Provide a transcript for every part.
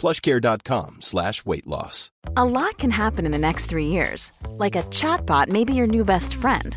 plushcare.com slash weight loss. A lot can happen in the next three years. Like a chatbot may be your new best friend.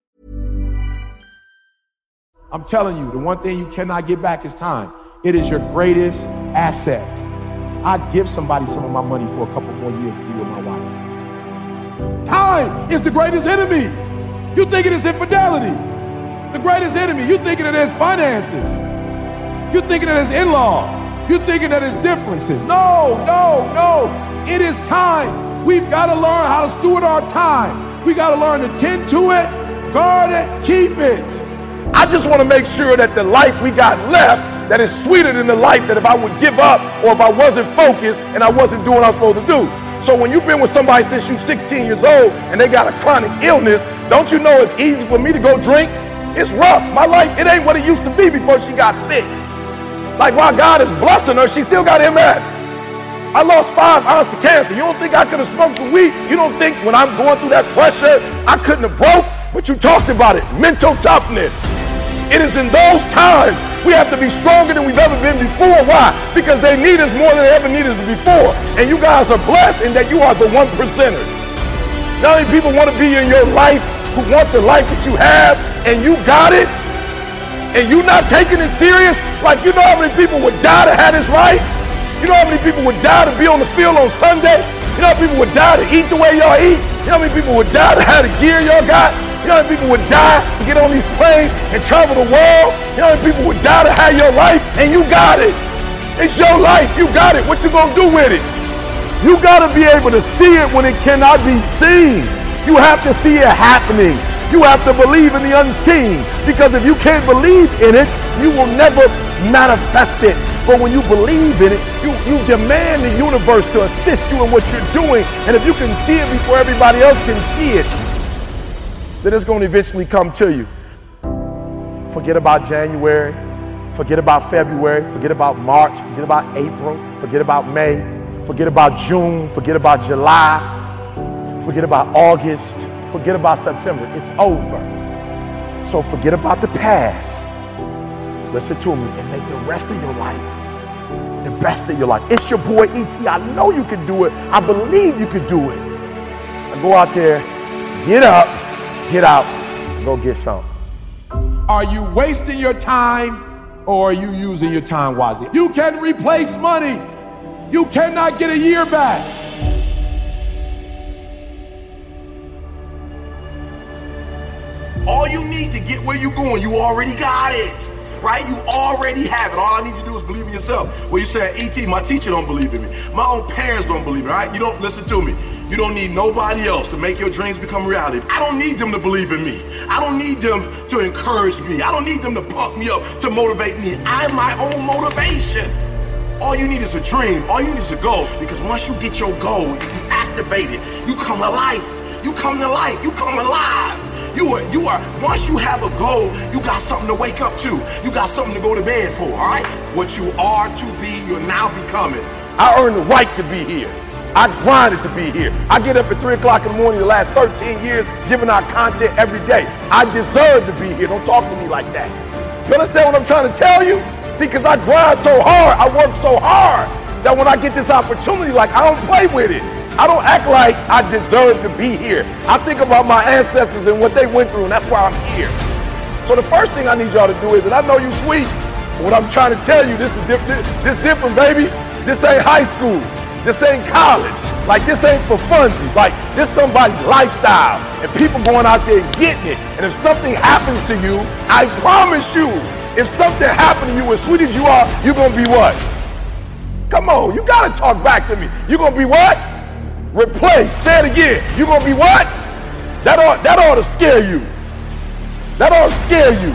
I'm telling you, the one thing you cannot get back is time. It is your greatest asset. I'd give somebody some of my money for a couple more years to be with my wife. Time is the greatest enemy. You think it is infidelity. The greatest enemy. You thinking it is finances. You thinking it is in-laws. You thinking that it's differences. No, no, no. It is time. We've got to learn how to steward our time. We got to learn to tend to it, guard it, keep it. I just want to make sure that the life we got left that is sweeter than the life that if I would give up or if I wasn't focused and I wasn't doing what I was supposed to do. So when you've been with somebody since you're 16 years old and they got a chronic illness, don't you know it's easy for me to go drink? It's rough. My life, it ain't what it used to be before she got sick. Like while God is blessing her, she still got MS. I lost five ounces to cancer. You don't think I could have smoked some weed? You don't think when I'm going through that pressure, I couldn't have broke? But you talked about it. Mental toughness. It is in those times we have to be stronger than we've ever been before. Why? Because they need us more than they ever needed us before. And you guys are blessed in that you are the one percenters. Not many people want to be in your life who want the life that you have and you got it and you not taking it serious. Like you know how many people would die to have this life? You know how many people would die to be on the field on Sunday? You know how many people would die to eat the way y'all eat? You know how many people would die to have the gear y'all got? You know how many people would die to get on these planes and travel the world? You know how many people would die to have your life? And you got it. It's your life. You got it. What you gonna do with it? You gotta be able to see it when it cannot be seen. You have to see it happening. You have to believe in the unseen. Because if you can't believe in it, you will never manifest it. But when you believe in it, you, you demand the universe to assist you in what you're doing. And if you can see it before everybody else can see it, then it's going to eventually come to you. Forget about January. Forget about February. Forget about March. Forget about April. Forget about May. Forget about June. Forget about July. Forget about August. Forget about September. It's over. So forget about the past. Listen to me and make the rest of your life the best of your life. It's your boy ET. I know you can do it. I believe you can do it. Now go out there, get up, get out, go get some. Are you wasting your time or are you using your time wisely? You can replace money. You cannot get a year back. All you need to get where you're going, you already got it. Right? You already have it. All I need you to do is believe in yourself. Well, you say, E.T., my teacher don't believe in me. My own parents don't believe in me, right? You don't listen to me. You don't need nobody else to make your dreams become reality. I don't need them to believe in me. I don't need them to encourage me. I don't need them to pump me up, to motivate me. I'm my own motivation. All you need is a dream. All you need is a goal. Because once you get your goal, you activate it. You come alive. You come to life. You come alive. You are, you are, once you have a goal, you got something to wake up to. You got something to go to bed for, all right? What you are to be, you're now becoming. I earned the right to be here. I grinded to be here. I get up at 3 o'clock in the morning the last 13 years giving out content every day. I deserve to be here. Don't talk to me like that. You understand what I'm trying to tell you? See, because I grind so hard, I work so hard that when I get this opportunity, like I don't play with it. I don't act like I deserve to be here. I think about my ancestors and what they went through, and that's why I'm here. So the first thing I need y'all to do is, and I know you sweet, but what I'm trying to tell you, this is different. This different, baby. This ain't high school. This ain't college. Like this ain't for funsies. Like this somebody's lifestyle. And people going out there getting it. And if something happens to you, I promise you, if something happened to you, as sweet as you are, you're gonna be what? Come on, you gotta talk back to me. You're gonna be what? Replace. Say it again. You're gonna be what? That ought, that ought to scare you. That ought to scare you.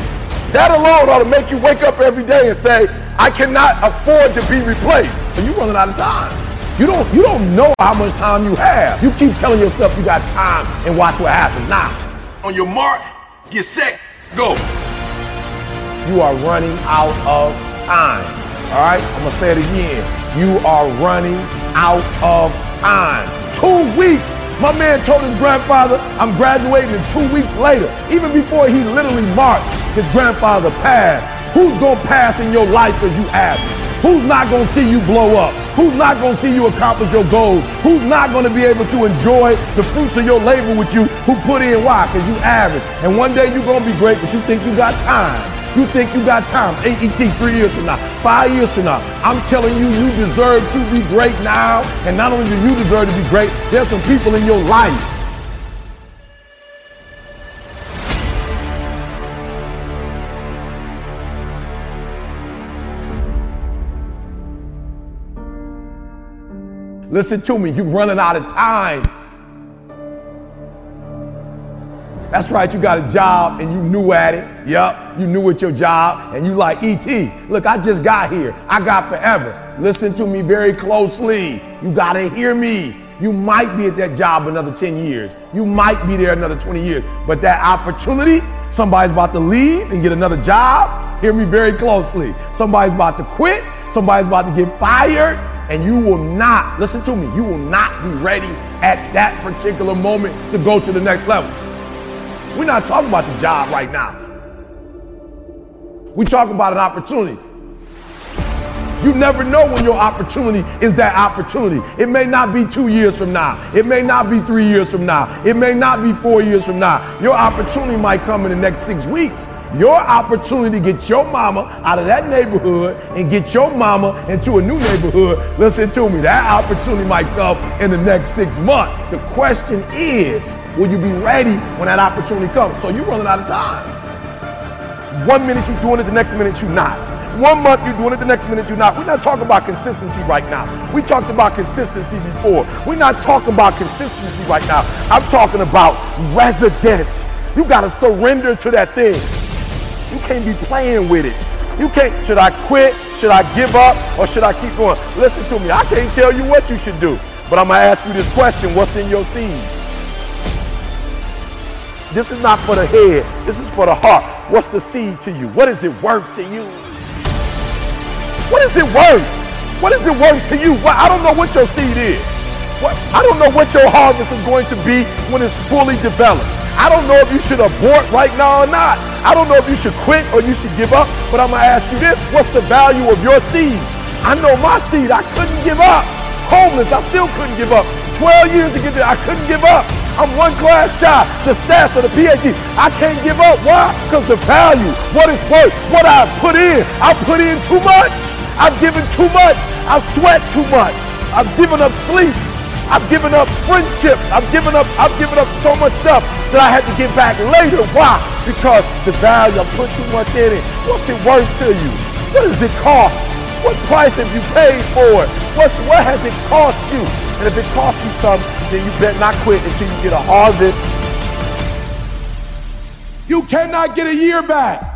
That alone ought to make you wake up every day and say, I cannot afford to be replaced. And you're running out of time. You don't you don't know how much time you have. You keep telling yourself you got time and watch what happens. Now, On your mark, get set, go. you are running out of time. All right? I'm gonna say it again. You are running out of time. Two weeks. My man told his grandfather, I'm graduating in two weeks later. Even before he literally marked his grandfather passed. Who's gonna pass in your life as you average? Who's not gonna see you blow up? Who's not gonna see you accomplish your goals? Who's not gonna be able to enjoy the fruits of your labor with you? Who put in why? Because you average. And one day you're gonna be great, but you think you got time. You think you got time. AET three years from now, five years from now. I'm telling you, you deserve to be great now. And not only do you deserve to be great, there's some people in your life Listen to me, you're running out of time. That's right, you got a job and you knew at it. Yep, you knew at your job and you like ET. Look, I just got here. I got forever. Listen to me very closely. You gotta hear me. You might be at that job another 10 years. You might be there another 20 years. But that opportunity, somebody's about to leave and get another job. Hear me very closely. Somebody's about to quit. Somebody's about to get fired. And you will not, listen to me, you will not be ready at that particular moment to go to the next level. We're not talking about the job right now. We're talking about an opportunity. You never know when your opportunity is that opportunity. It may not be two years from now. It may not be three years from now. It may not be four years from now. Your opportunity might come in the next six weeks. Your opportunity to get your mama out of that neighborhood and get your mama into a new neighborhood. Listen to me. That opportunity might come in the next six months. The question is, will you be ready when that opportunity comes? So you're running out of time. One minute you're doing it, the next minute you're not. One month you're doing it, the next minute you're not. We're not talking about consistency right now. We talked about consistency before. We're not talking about consistency right now. I'm talking about residence. You got to surrender to that thing. You can't be playing with it. You can't, should I quit? Should I give up? Or should I keep going? Listen to me. I can't tell you what you should do. But I'm going to ask you this question What's in your seed? This is not for the head. This is for the heart. What's the seed to you? What is it worth to you? What is it worth? What is it worth to you? I don't know what your seed is. What, I don't know what your harvest is going to be when it's fully developed. I don't know if you should abort right now or not. I don't know if you should quit or you should give up. But I'm going to ask you this. What's the value of your seed? I know my seed. I couldn't give up. Homeless. I still couldn't give up. 12 years to get there. I couldn't give up. I'm one class shy, the stats of the PhD. I can't give up. Why? Because the value, what it's worth, what I've put in. I put in too much. I've given too much. I've sweat too much. I've given up sleep. I've given up friendships. I've given up, I've given up so much stuff that I had to get back later. Why? Because the value, I put too much in it. What's it worth to you? What does it cost? What price have you paid for it? What's, what has it cost you? And if it costs you something, then you better not quit until you get a harvest. You cannot get a year back.